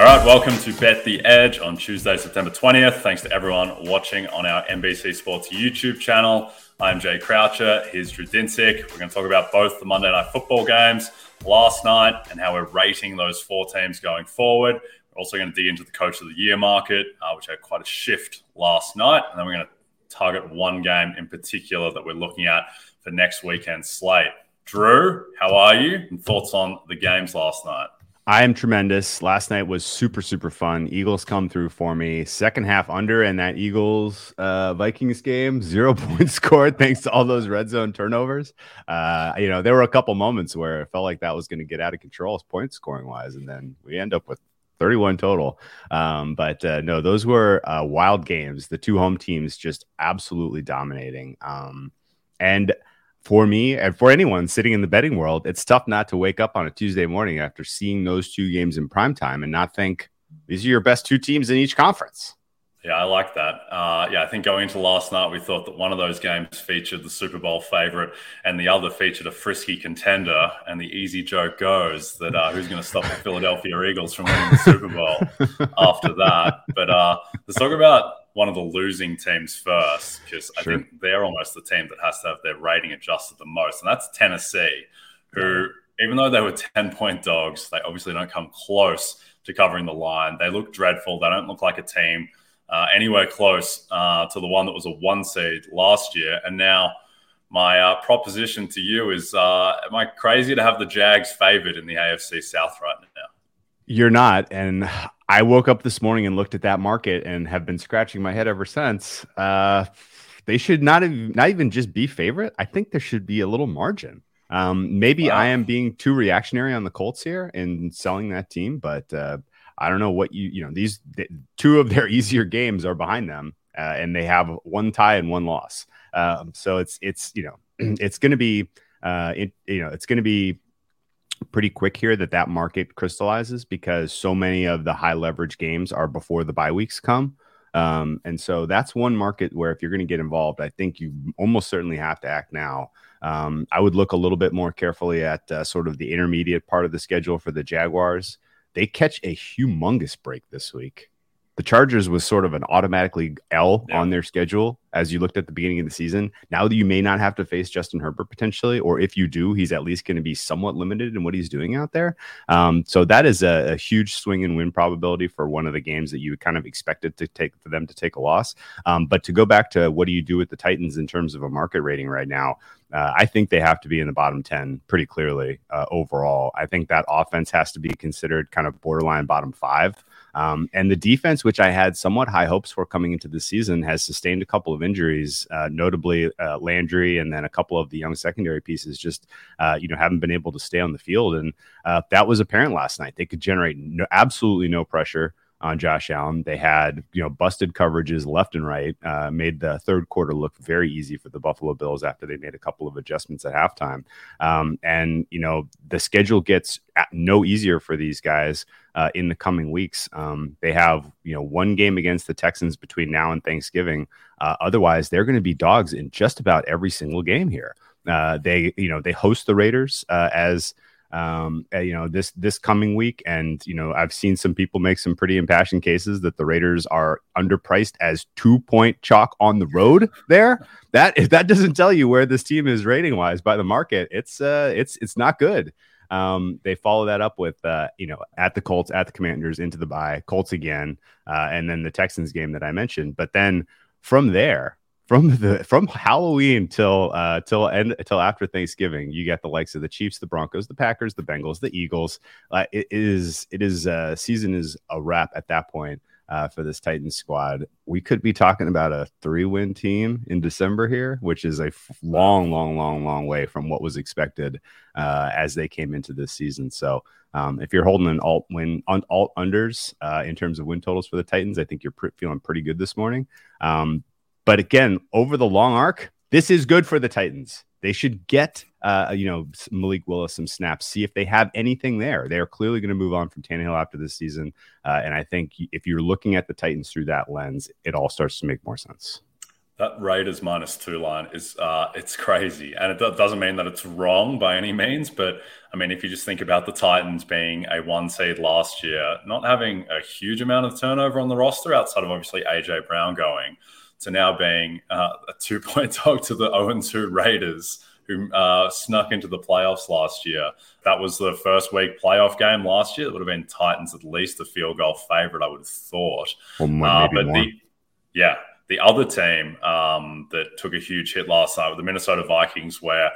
All right, welcome to Bet the Edge on Tuesday, September 20th. Thanks to everyone watching on our NBC Sports YouTube channel. I'm Jay Croucher. Here's Drew Dinsick. We're going to talk about both the Monday Night Football games last night and how we're rating those four teams going forward. We're also going to dig into the Coach of the Year market, uh, which had quite a shift last night. And then we're going to target one game in particular that we're looking at for next weekend's slate. Drew, how are you? And thoughts on the games last night? I am tremendous. Last night was super, super fun. Eagles come through for me. Second half under, and that Eagles uh, Vikings game, zero points scored thanks to all those red zone turnovers. Uh, you know, there were a couple moments where it felt like that was going to get out of control, point scoring wise, and then we end up with 31 total. Um, but uh, no, those were uh, wild games. The two home teams just absolutely dominating. Um, and for me and for anyone sitting in the betting world, it's tough not to wake up on a Tuesday morning after seeing those two games in prime time and not think these are your best two teams in each conference. Yeah, I like that. Uh, yeah, I think going into last night, we thought that one of those games featured the Super Bowl favorite and the other featured a frisky contender. And the easy joke goes that uh, who's going to stop the Philadelphia Eagles from winning the Super Bowl after that? But uh, let's talk about one of the losing teams first, because I think they're almost the team that has to have their rating adjusted the most. And that's Tennessee, who, even though they were 10 point dogs, they obviously don't come close to covering the line. They look dreadful. They don't look like a team uh, anywhere close uh, to the one that was a one seed last year. And now, my uh, proposition to you is: uh, Am I crazy to have the Jags favored in the AFC South right now? You're not, and I woke up this morning and looked at that market and have been scratching my head ever since. Uh, they should not have, not even just be favorite. I think there should be a little margin. Um, maybe wow. I am being too reactionary on the Colts here and selling that team, but uh, I don't know what you you know these two of their easier games are behind them, uh, and they have one tie and one loss. Um, so it's it's you know it's going to be uh, it, you know it's going to be pretty quick here that that market crystallizes because so many of the high leverage games are before the bye weeks come. Um, and so that's one market where if you're going to get involved, I think you almost certainly have to act now. Um, I would look a little bit more carefully at uh, sort of the intermediate part of the schedule for the Jaguars. They catch a humongous break this week. The Chargers was sort of an automatically L yeah. on their schedule as you looked at the beginning of the season. Now that you may not have to face Justin Herbert potentially, or if you do, he's at least going to be somewhat limited in what he's doing out there. Um, so that is a, a, huge swing and win probability for one of the games that you kind of expected to take for them to take a loss. Um, but to go back to what do you do with the Titans in terms of a market rating right now? Uh, I think they have to be in the bottom 10 pretty clearly uh, overall. I think that offense has to be considered kind of borderline bottom five. Um, and the defense, which I had somewhat high hopes for coming into the season, has sustained a couple of injuries, uh, notably uh, Landry, and then a couple of the young secondary pieces just uh, you know haven't been able to stay on the field, and uh, that was apparent last night. They could generate no, absolutely no pressure on Josh Allen. They had you know busted coverages left and right, uh, made the third quarter look very easy for the Buffalo Bills after they made a couple of adjustments at halftime. Um, and you know the schedule gets no easier for these guys uh, in the coming weeks. Um, they have you know one game against the Texans between now and Thanksgiving. Uh, otherwise, they're going to be dogs in just about every single game here. Uh, they you know they host the Raiders uh, as um, uh, you know, this this coming week. And you know, I've seen some people make some pretty impassioned cases that the Raiders are underpriced as two point chalk on the road. There, that if that doesn't tell you where this team is rating wise by the market, it's uh, it's it's not good. Um, they follow that up with, uh, you know, at the Colts, at the Commanders, into the bye, Colts again, uh, and then the Texans game that I mentioned. But then from there, from the from Halloween till uh till end till after Thanksgiving, you get the likes of the Chiefs, the Broncos, the Packers, the Bengals, the Eagles. Uh, it is it is uh season is a wrap at that point uh, for this Titans squad. We could be talking about a three win team in December here, which is a long, long, long, long way from what was expected uh, as they came into this season. So. Um, if you're holding an alt win on alt unders uh, in terms of win totals for the Titans, I think you're feeling pretty good this morning. Um, but again, over the long arc, this is good for the Titans. They should get, uh, you know, Malik Willis some snaps, see if they have anything there. They are clearly going to move on from Tannehill after this season. Uh, and I think if you're looking at the Titans through that lens, it all starts to make more sense. That Raiders minus two line is uh, it's crazy, and it doesn't mean that it's wrong by any means. But I mean, if you just think about the Titans being a one seed last year, not having a huge amount of turnover on the roster outside of obviously AJ Brown going, to now being uh, a two point dog to the 0 2 Raiders, who uh, snuck into the playoffs last year. That was the first week playoff game last year. It would have been Titans at least a field goal favorite, I would have thought. Well, uh, but more. the yeah, the other team um, that took a huge hit last night were the Minnesota Vikings, where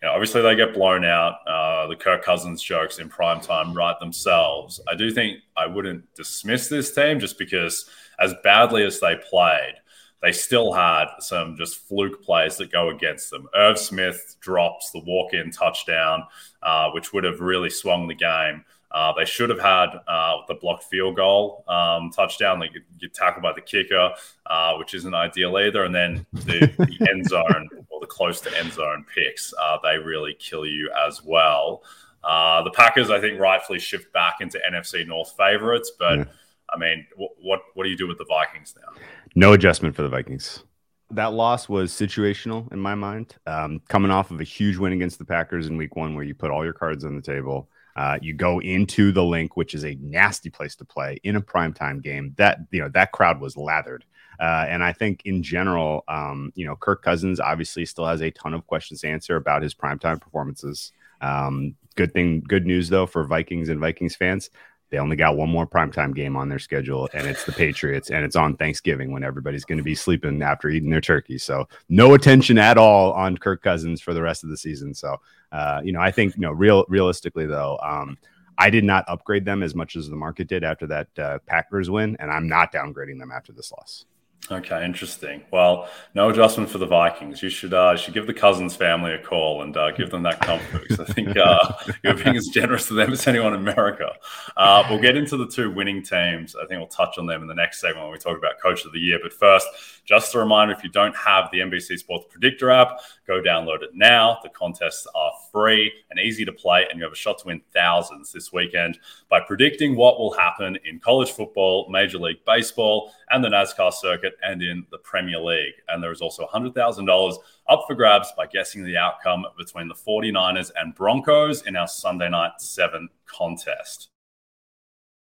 you know, obviously they get blown out. Uh, the Kirk Cousins jokes in prime time right themselves. I do think I wouldn't dismiss this team just because, as badly as they played, they still had some just fluke plays that go against them. Irv Smith drops the walk in touchdown, uh, which would have really swung the game. Uh, they should have had uh, the blocked field goal um, touchdown. They get, get, tackled by the kicker, uh, which isn't ideal either. And then the, the end zone or the close to end zone picks, uh, they really kill you as well. Uh, the Packers, I think, rightfully shift back into NFC North favorites, but. Yeah I mean, what, what what do you do with the Vikings now? No adjustment for the Vikings. That loss was situational in my mind. Um, coming off of a huge win against the Packers in Week One, where you put all your cards on the table, uh, you go into the Linc, which is a nasty place to play in a primetime game. That you know that crowd was lathered. Uh, and I think in general, um, you know, Kirk Cousins obviously still has a ton of questions to answer about his primetime performances. Um, good thing, good news though for Vikings and Vikings fans. They only got one more primetime game on their schedule, and it's the Patriots, and it's on Thanksgiving when everybody's going to be sleeping after eating their turkey. So, no attention at all on Kirk Cousins for the rest of the season. So, uh, you know, I think, you know, real realistically though, um, I did not upgrade them as much as the market did after that uh, Packers win, and I'm not downgrading them after this loss. Okay, interesting. Well, no adjustment for the Vikings. You should uh, should give the Cousins family a call and uh, give them that comfort because I think uh, you're being as generous to them as anyone in America. Uh, we'll get into the two winning teams. I think we'll touch on them in the next segment when we talk about Coach of the Year. But first, just a reminder: if you don't have the NBC Sports Predictor app, go download it now. The contests are free and easy to play, and you have a shot to win thousands this weekend by predicting what will happen in college football, Major League Baseball, and the NASCAR circuit and in the Premier League. And there is also $100,000 up for grabs by guessing the outcome between the 49ers and Broncos in our Sunday night seven contest.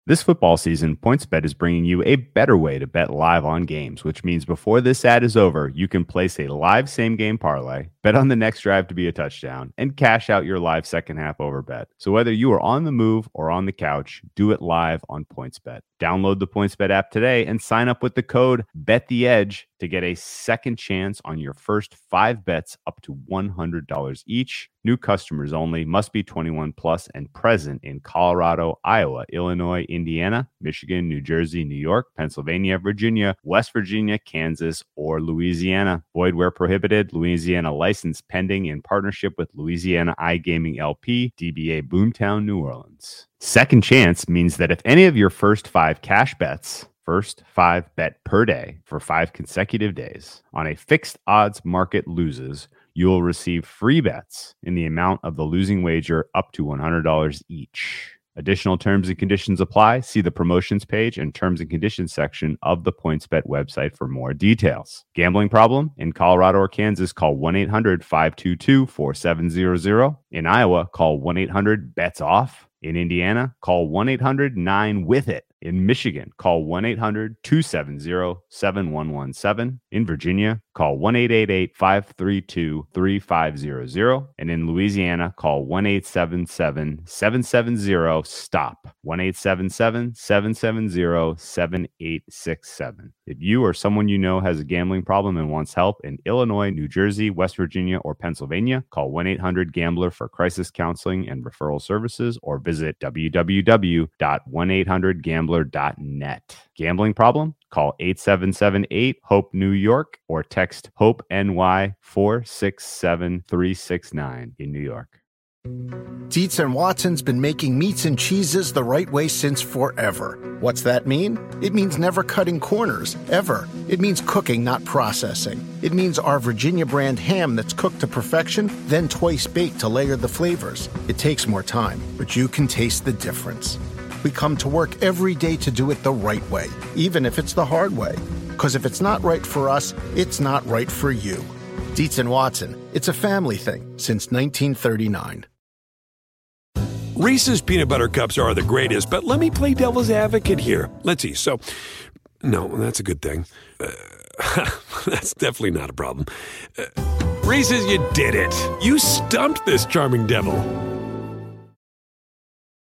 This football season, PointsBet is bringing you a better way to bet live on games, which means before this ad is over, you can place a live same game parlay, bet on the next drive to be a touchdown, and cash out your live second half over bet. So whether you are on the move or on the couch, do it live on PointsBet. Download the PointsBet app today and sign up with the code BetTheEdge to get a second chance on your first five bets up to $100 each. New customers only must be 21 plus and present in Colorado, Iowa, Illinois, Indiana, Michigan, New Jersey, New York, Pennsylvania, Virginia, West Virginia, Kansas, or Louisiana. Void where prohibited. Louisiana license pending in partnership with Louisiana iGaming LP, DBA Boomtown, New Orleans. Second chance means that if any of your first five cash bets, first five bet per day for five consecutive days on a fixed odds market loses, you will receive free bets in the amount of the losing wager up to $100 each. Additional terms and conditions apply. See the promotions page and terms and conditions section of the PointsBet website for more details. Gambling problem? In Colorado or Kansas, call 1 800 522 4700. In Iowa, call 1 800 BETS OFF. In Indiana, call 1 800 9 with it. In Michigan, call 1 800 270 7117. In Virginia, call 1 888 532 3500. And in Louisiana, call 1 877 770 STOP. 1 877 770 7867. If you or someone you know has a gambling problem and wants help in Illinois, New Jersey, West Virginia, or Pennsylvania, call 1 800 Gambler for crisis counseling and referral services or visit www.1800gambler gambler.net. Gambling problem? Call 8778 HOPE New York or text HOPE NY 467369 in New York. Dietz and Watson's been making meats and cheeses the right way since forever. What's that mean? It means never cutting corners, ever. It means cooking, not processing. It means our Virginia brand ham that's cooked to perfection, then twice baked to layer the flavors. It takes more time, but you can taste the difference. We come to work every day to do it the right way, even if it's the hard way. Because if it's not right for us, it's not right for you. Dietz and Watson, it's a family thing since 1939. Reese's peanut butter cups are the greatest, but let me play devil's advocate here. Let's see. So, no, that's a good thing. Uh, that's definitely not a problem. Uh, Reese's, you did it. You stumped this charming devil.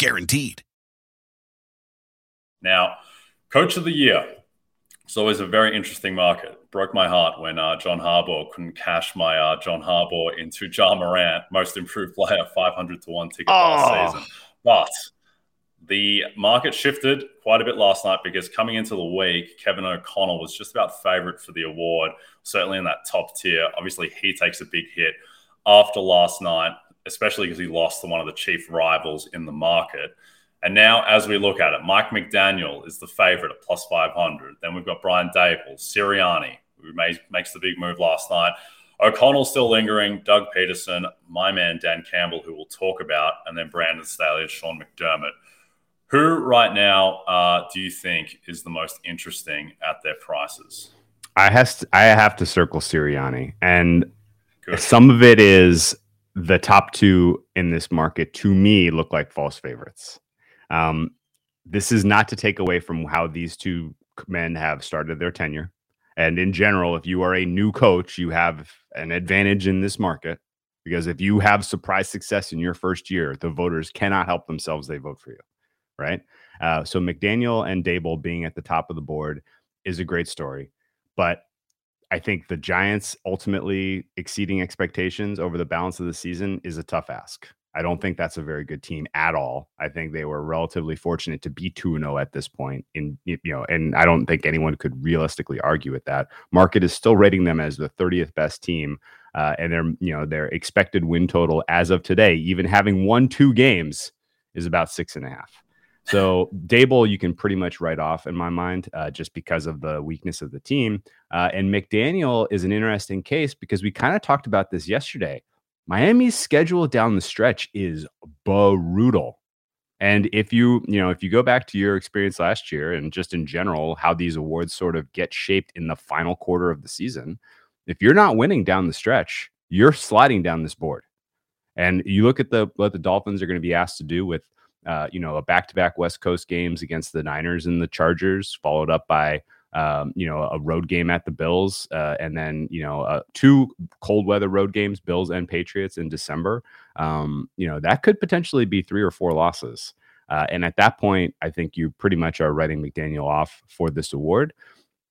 Guaranteed. Now, coach of the year. It's always a very interesting market. Broke my heart when uh, John Harbaugh couldn't cash my uh, John Harbaugh into Ja Morant, most improved player, 500 to 1 ticket oh. last season. But the market shifted quite a bit last night because coming into the week, Kevin O'Connell was just about favorite for the award, certainly in that top tier. Obviously, he takes a big hit after last night, especially because he lost to one of the chief rivals in the market. And now, as we look at it, Mike McDaniel is the favorite at plus 500. Then we've got Brian Daboll, Sirianni, who made, makes the big move last night. O'Connell still lingering, Doug Pederson, my man Dan Campbell, who we'll talk about, and then Brandon Staley and Sean McDermott. Who right now uh, do you think is the most interesting at their prices? I has to, I have to circle Sirianni, and Good. some of it is the top two in this market to me look like false favorites. Um, this is not to take away from how these two men have started their tenure. And in general, if you are a new coach, you have an advantage in this market because if you have surprise success in your first year, the voters cannot help themselves; they vote for you, right? Uh, so McDaniel and Daboll being at the top of the board is a great story, but I think the Giants ultimately exceeding expectations over the balance of the season is a tough ask. I don't think that's a very good team at all. I think they were relatively fortunate to be 2 0 at this point in you know, and I don't think anyone could realistically argue with that. Market is still rating them as the 30th best team. Uh, and their you know their expected win total as of today, even having won two games, is about six and a half. So Daboll, you can pretty much write off in my mind, uh, just because of the weakness of the team. Uh, and McDaniel is an interesting case because we kind of talked about this yesterday. Miami's schedule down the stretch is brutal. And if you, you know, if you go back to your experience last year and just in general, how these awards sort of get shaped in the final quarter of the season, if you're not winning down the stretch, you're sliding down this board. And you look at the what the Dolphins are going to be asked to do with, uh, you know, a back-to-back West Coast games against the Niners and the Chargers, followed up by um, you know, a road game at the Bills, uh, and then you know, uh, two cold weather road games, Bills and Patriots in December. Um, you know, that could potentially be three or four losses. Uh, and at that point, I think you pretty much are writing McDaniel off for this award.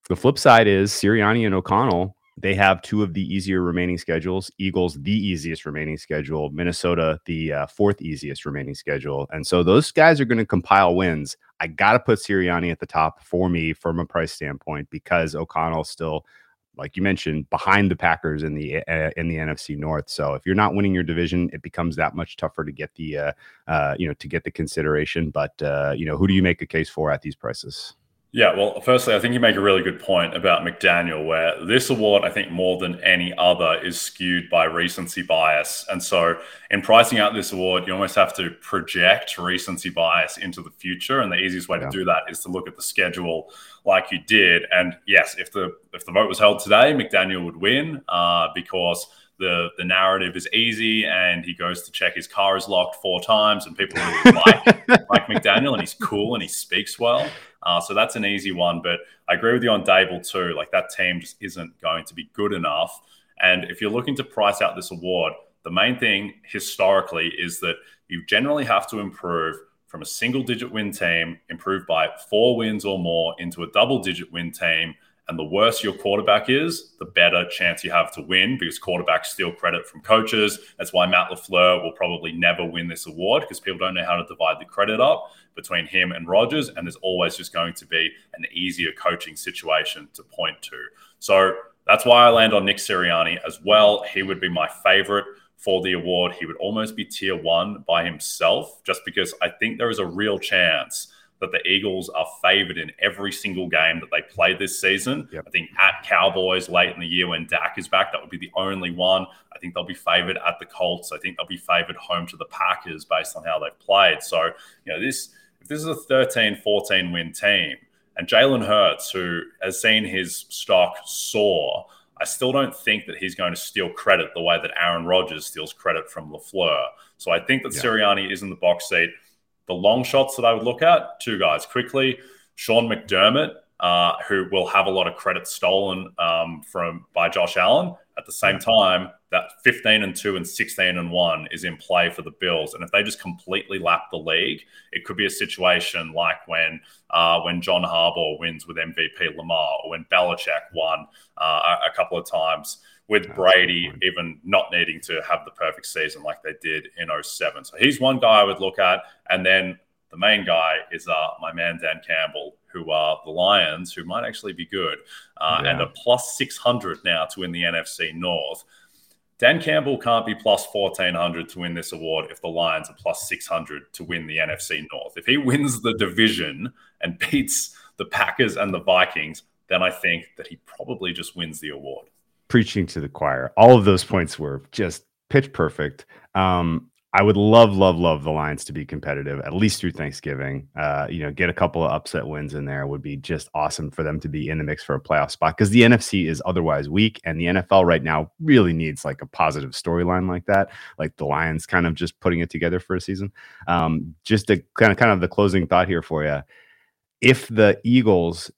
The flip side is Sirianni and O'Connell. They have two of the easier remaining schedules. Eagles, the easiest remaining schedule. Minnesota, the uh, fourth easiest remaining schedule. And so those guys are going to compile wins. I got to put Sirianni at the top for me from a price standpoint because O'Connell still, like you mentioned, behind the Packers in the uh, in the NFC North. So if you're not winning your division, it becomes that much tougher to get the uh, uh you know to get the consideration. But uh, you know, who do you make a case for at these prices? Yeah, well, firstly, I think you make a really good point about McDaniel, where this award, I think more than any other, is skewed by recency bias. And so, in pricing out this award, you almost have to project recency bias into the future. And the easiest way yeah. to do that is to look at the schedule like you did. And yes, if the if the vote was held today, McDaniel would win uh, because the the narrative is easy and he goes to check his car is locked four times and people really like like McDaniel and he's cool and he speaks well. Uh, so that's an easy one. But I agree with you on Daboll too. Like that team just isn't going to be good enough. And if you're looking to price out this award, the main thing historically is that you generally have to improve from a single digit win team, improve by four wins or more into a double digit win team and the worse your quarterback is, the better chance you have to win because quarterbacks steal credit from coaches. That's why Matt LaFleur will probably never win this award because people don't know how to divide the credit up between him and Rodgers. And there's always just going to be an easier coaching situation to point to. So that's why I land on Nick Sirianni as well. He would be my favorite for the award. He would almost be tier one by himself just because I think there is a real chance that the Eagles are favored in every single game that they play this season. Yep. I think at Cowboys late in the year when Dak is back, that would be the only one. I think they'll be favored at the Colts. I think they'll be favored home to the Packers based on how they've played. So, you know, this if this is a 13, 14 win team, and Jalen Hurts, who has seen his stock soar, I still don't think that he's going to steal credit the way that Aaron Rodgers steals credit from LaFleur. So I think that yeah. Sirianni is in the box seat. The long shots that I would look at, two guys quickly. Sean McDermott, uh, who will have a lot of credit stolen um, from by Josh Allen. At the same time, that 15 and 2 and 16 and 1 is in play for the Bills. And if they just completely lap the league, it could be a situation like when uh, when John Harbaugh wins with MVP Lamar or when Belichick won uh, a, a couple of times with That's Brady even not needing to have the perfect season like they did in 07. So he's one guy I would look at. And then the main guy is uh, my man, Dan Campbell, who are the Lions, who might actually be good uh, yeah. and a plus 600 now to win the NFC North. Dan Campbell can't be plus 1400 to win this award if the Lions are plus 600 to win the NFC North. If he wins the division and beats the Packers and the Vikings, then I think that he probably just wins the award preaching to the choir. All of those points were just pitch perfect. Um, I would love, love, love the Lions to be competitive at least through Thanksgiving. Uh, you know, get a couple of upset wins in there would be just awesome for them to be in the mix for a playoff spot because the NFC is otherwise weak, and the NFL right now really needs like a positive storyline like that, like the Lions kind of just putting it together for a season. Um, just a kind of, kind of the closing thought here for you. If the Eagles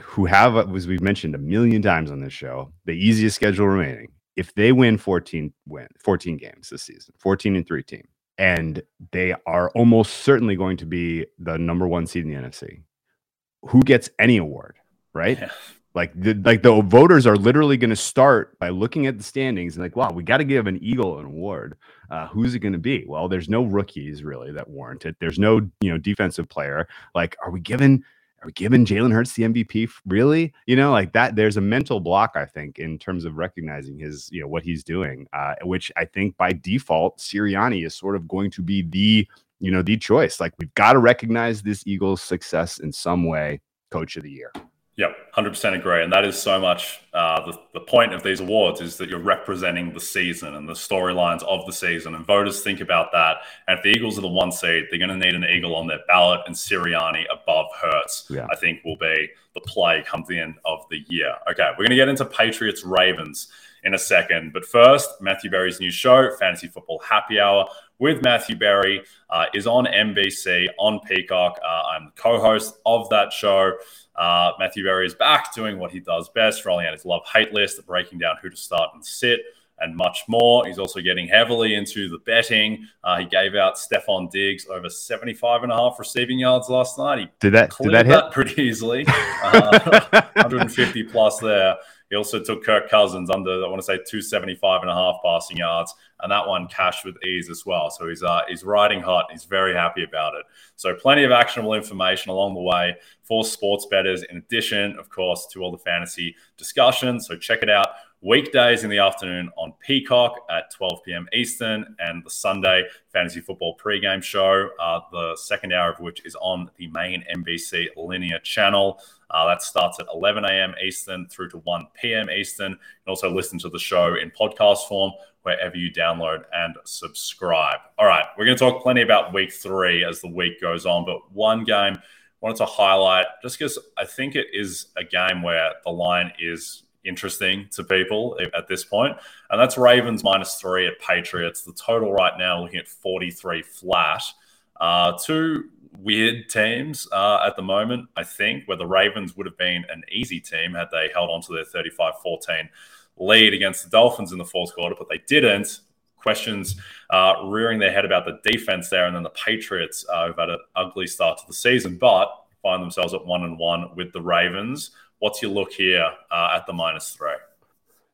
who have, as we've mentioned a million times on this show, the easiest schedule remaining. If they win 14 win 14 games this season, 14 and 3 team, and they are almost certainly going to be the number one seed in the NFC. Who gets any award, right? Yeah. Like the like the voters are literally going to start by looking at the standings and like, wow, we got to give an Eagle an award. Uh, who's it going to be? Well, there's no rookies really that warrant it. There's no you know defensive player. Like, are we giving are we giving Jalen Hurts the MVP? Really? You know, like that, there's a mental block, I think, in terms of recognizing his, you know, what he's doing, uh, which I think by default, Sirianni is sort of going to be the, you know, the choice. Like we've got to recognize this Eagles success in some way, coach of the year. Yep, 100% agree. And that is so much uh, the, the point of these awards is that you're representing the season and the storylines of the season. And voters think about that. And if the Eagles are the one seed, they're going to need an Eagle on their ballot. And Sirianni above Hurts, yeah. I think, will be the play come the end of the year. Okay, we're going to get into Patriots Ravens in a second. But first, Matthew Berry's new show, Fantasy Football Happy Hour with Matthew Berry, uh, is on NBC, on Peacock. Uh, I'm the co host of that show. Uh, Matthew Berry is back doing what he does best, rolling out his love hate list, breaking down who to start and sit, and much more. He's also getting heavily into the betting. Uh, he gave out Stefon Diggs over 75 and a half receiving yards last night. He did that, did that hit? That pretty easily. Uh, 150 plus there. He also took Kirk Cousins under, I want to say, 275 and a half passing yards, and that one cashed with ease as well. So he's uh, he's riding hot. He's very happy about it. So plenty of actionable information along the way for sports bettors, in addition, of course, to all the fantasy discussion. So check it out weekdays in the afternoon on Peacock at 12 p.m. Eastern, and the Sunday fantasy football pregame show, uh, the second hour of which is on the main NBC linear channel. Uh, that starts at 11 a.m. Eastern through to 1 p.m. Eastern. You can also listen to the show in podcast form wherever you download and subscribe. All right, we're going to talk plenty about week three as the week goes on, but one game wanted to highlight just because I think it is a game where the line is interesting to people at this point. And that's Ravens minus three at Patriots. The total right now looking at 43 flat. Uh, two weird teams uh, at the moment, I think, where the Ravens would have been an easy team had they held on to their 35 14 lead against the Dolphins in the fourth quarter, but they didn't. Questions uh, rearing their head about the defense there, and then the Patriots uh, who've had an ugly start to the season, but find themselves at one and one with the Ravens. What's your look here uh, at the minus three?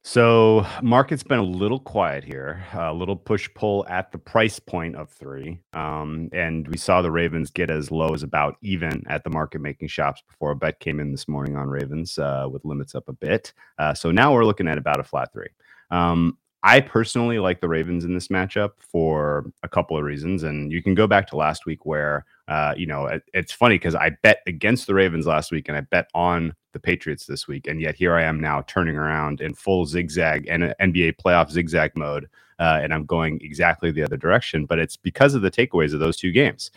So market's been a little quiet here, a little push pull at the price point of three, um, and we saw the Ravens get as low as about even at the market making shops before a bet came in this morning on Ravens uh, with limits up a bit. Uh, so now we're looking at about a flat three. Um, I personally like the Ravens in this matchup for a couple of reasons, and you can go back to last week where uh, you know, it, it's funny because I bet against the Ravens last week and I bet on the Patriots this week, and yet here I am now turning around in full zigzag and NBA playoff zigzag mode, uh, and I'm going exactly the other direction. But it's because of the takeaways of those two games.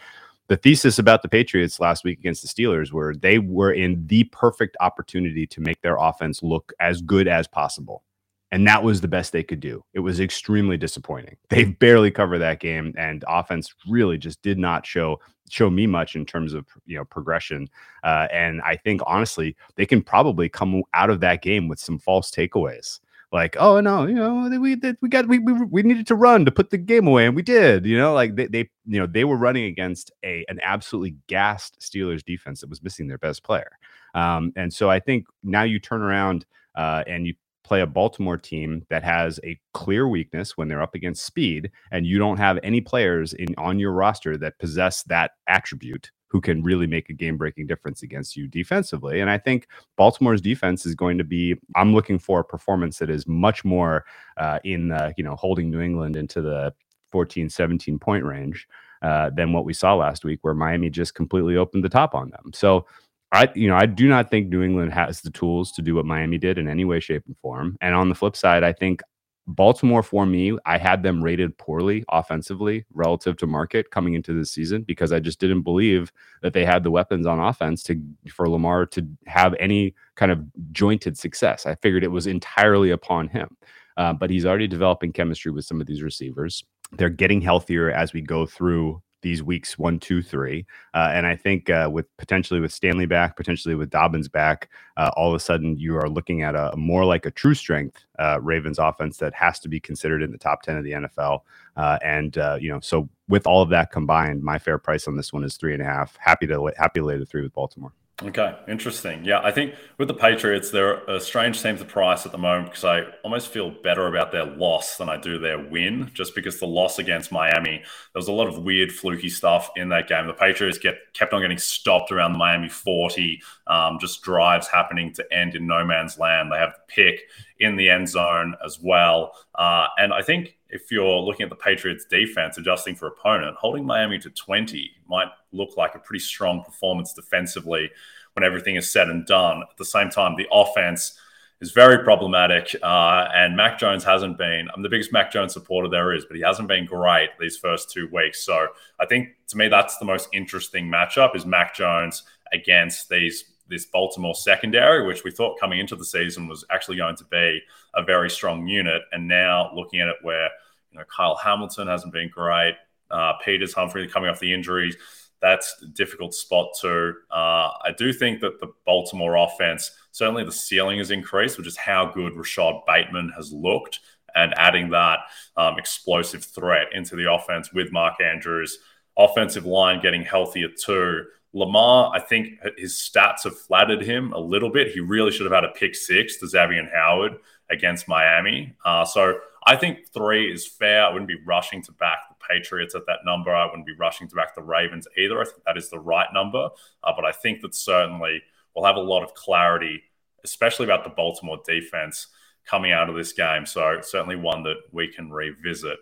The thesis about the Patriots last week against the Steelers were they were in the perfect opportunity to make their offense look as good as possible. And that was the best they could do. It was extremely disappointing. They barely covered that game, and offense really just did not show show me much in terms of you know progression. Uh, and I think honestly, they can probably come out of that game with some false takeaways. Like, oh no, you know, we we got we, we we needed to run to put the game away, and we did. You know, like they, they you know they were running against a an absolutely gassed Steelers defense that was missing their best player. Um, and so I think now you turn around uh, and you play a Baltimore team that has a clear weakness when they're up against speed, and you don't have any players in on your roster that possess that attribute who can really make a game breaking difference against you defensively. And I think Baltimore's defense is going to be, I'm looking for a performance that is much more uh, in, the, you know, holding New England into the 14, 17 point range uh, than what we saw last week, where Miami just completely opened the top on them. So I, you know, I do not think New England has the tools to do what Miami did in any way, shape, and form. And on the flip side, I think Baltimore, for me, I had them rated poorly offensively relative to market coming into this season because I just didn't believe that they had the weapons on offense to for Lamar to have any kind of jointed success. I figured it was entirely upon him. Uh, but he's already developing chemistry with some of these receivers. They're getting healthier as we go through these weeks one, two, three. Uh, and I think uh, with potentially with Stanley back, potentially with Dobbins back, uh, all of a sudden you are looking at a, more like a true strength uh, Ravens offense that has to be considered in the top 10 of the NFL. Uh, and, uh, you know, so with all of that combined, my fair price on this one is three and a half. Happy to, happy to lay the three with Baltimore. Okay, interesting. Yeah, I think with the Patriots, they're a strange team to price at the moment because I almost feel better about their loss than I do their win, just because the loss against Miami, there was a lot of weird, fluky stuff in that game. The Patriots get kept on getting stopped around the Miami 40, um, just drives happening to end in no man's land. They have the pick in the end zone as well. Uh, and I think if you're looking at the Patriots defense, adjusting for opponent, holding Miami to 20 might look like a pretty strong performance defensively when everything is said and done. At the same time, the offense is very problematic. Uh, and Mac Jones hasn't been, I'm the biggest Mac Jones supporter there is, but he hasn't been great these first two weeks. So I think to me, that's the most interesting matchup is Mac Jones against these this Baltimore secondary, which we thought coming into the season was actually going to be a very strong unit. And now looking at it where, you know, Kyle Hamilton hasn't been great, uh, Peters Humphrey coming off the injuries, that's a difficult spot too. Uh, I do think that the Baltimore offense, certainly the ceiling has increased, which is how good Rashod Bateman has looked. And adding that um, explosive threat into the offense with Mark Andrews, offensive line getting healthier too Lamar, I think his stats have flattered him a little bit. He really should have had a pick six to Xavien Howard against Miami. Uh, so I think three is fair. I wouldn't be rushing to back the Patriots at that number. I wouldn't be rushing to back the Ravens either. I think that is the right number. Uh, but I think that certainly we'll have a lot of clarity, especially about the Baltimore defense coming out of this game. So certainly one that we can revisit.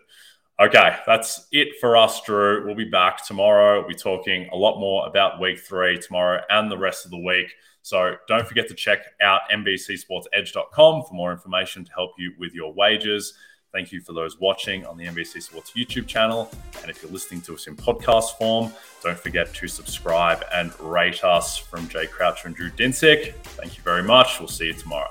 Okay, that's it for us, Drew. We'll be back tomorrow. We'll be talking a lot more about week three tomorrow and the rest of the week. So don't forget to check out NBCSportsEdge.com for more information to help you with your wages. Thank you for those watching on the NBC Sports YouTube channel. And if you're listening to us in podcast form, don't forget to subscribe and rate us from Jay Croucher and Drew Dinsick. Thank you very much. We'll see you tomorrow.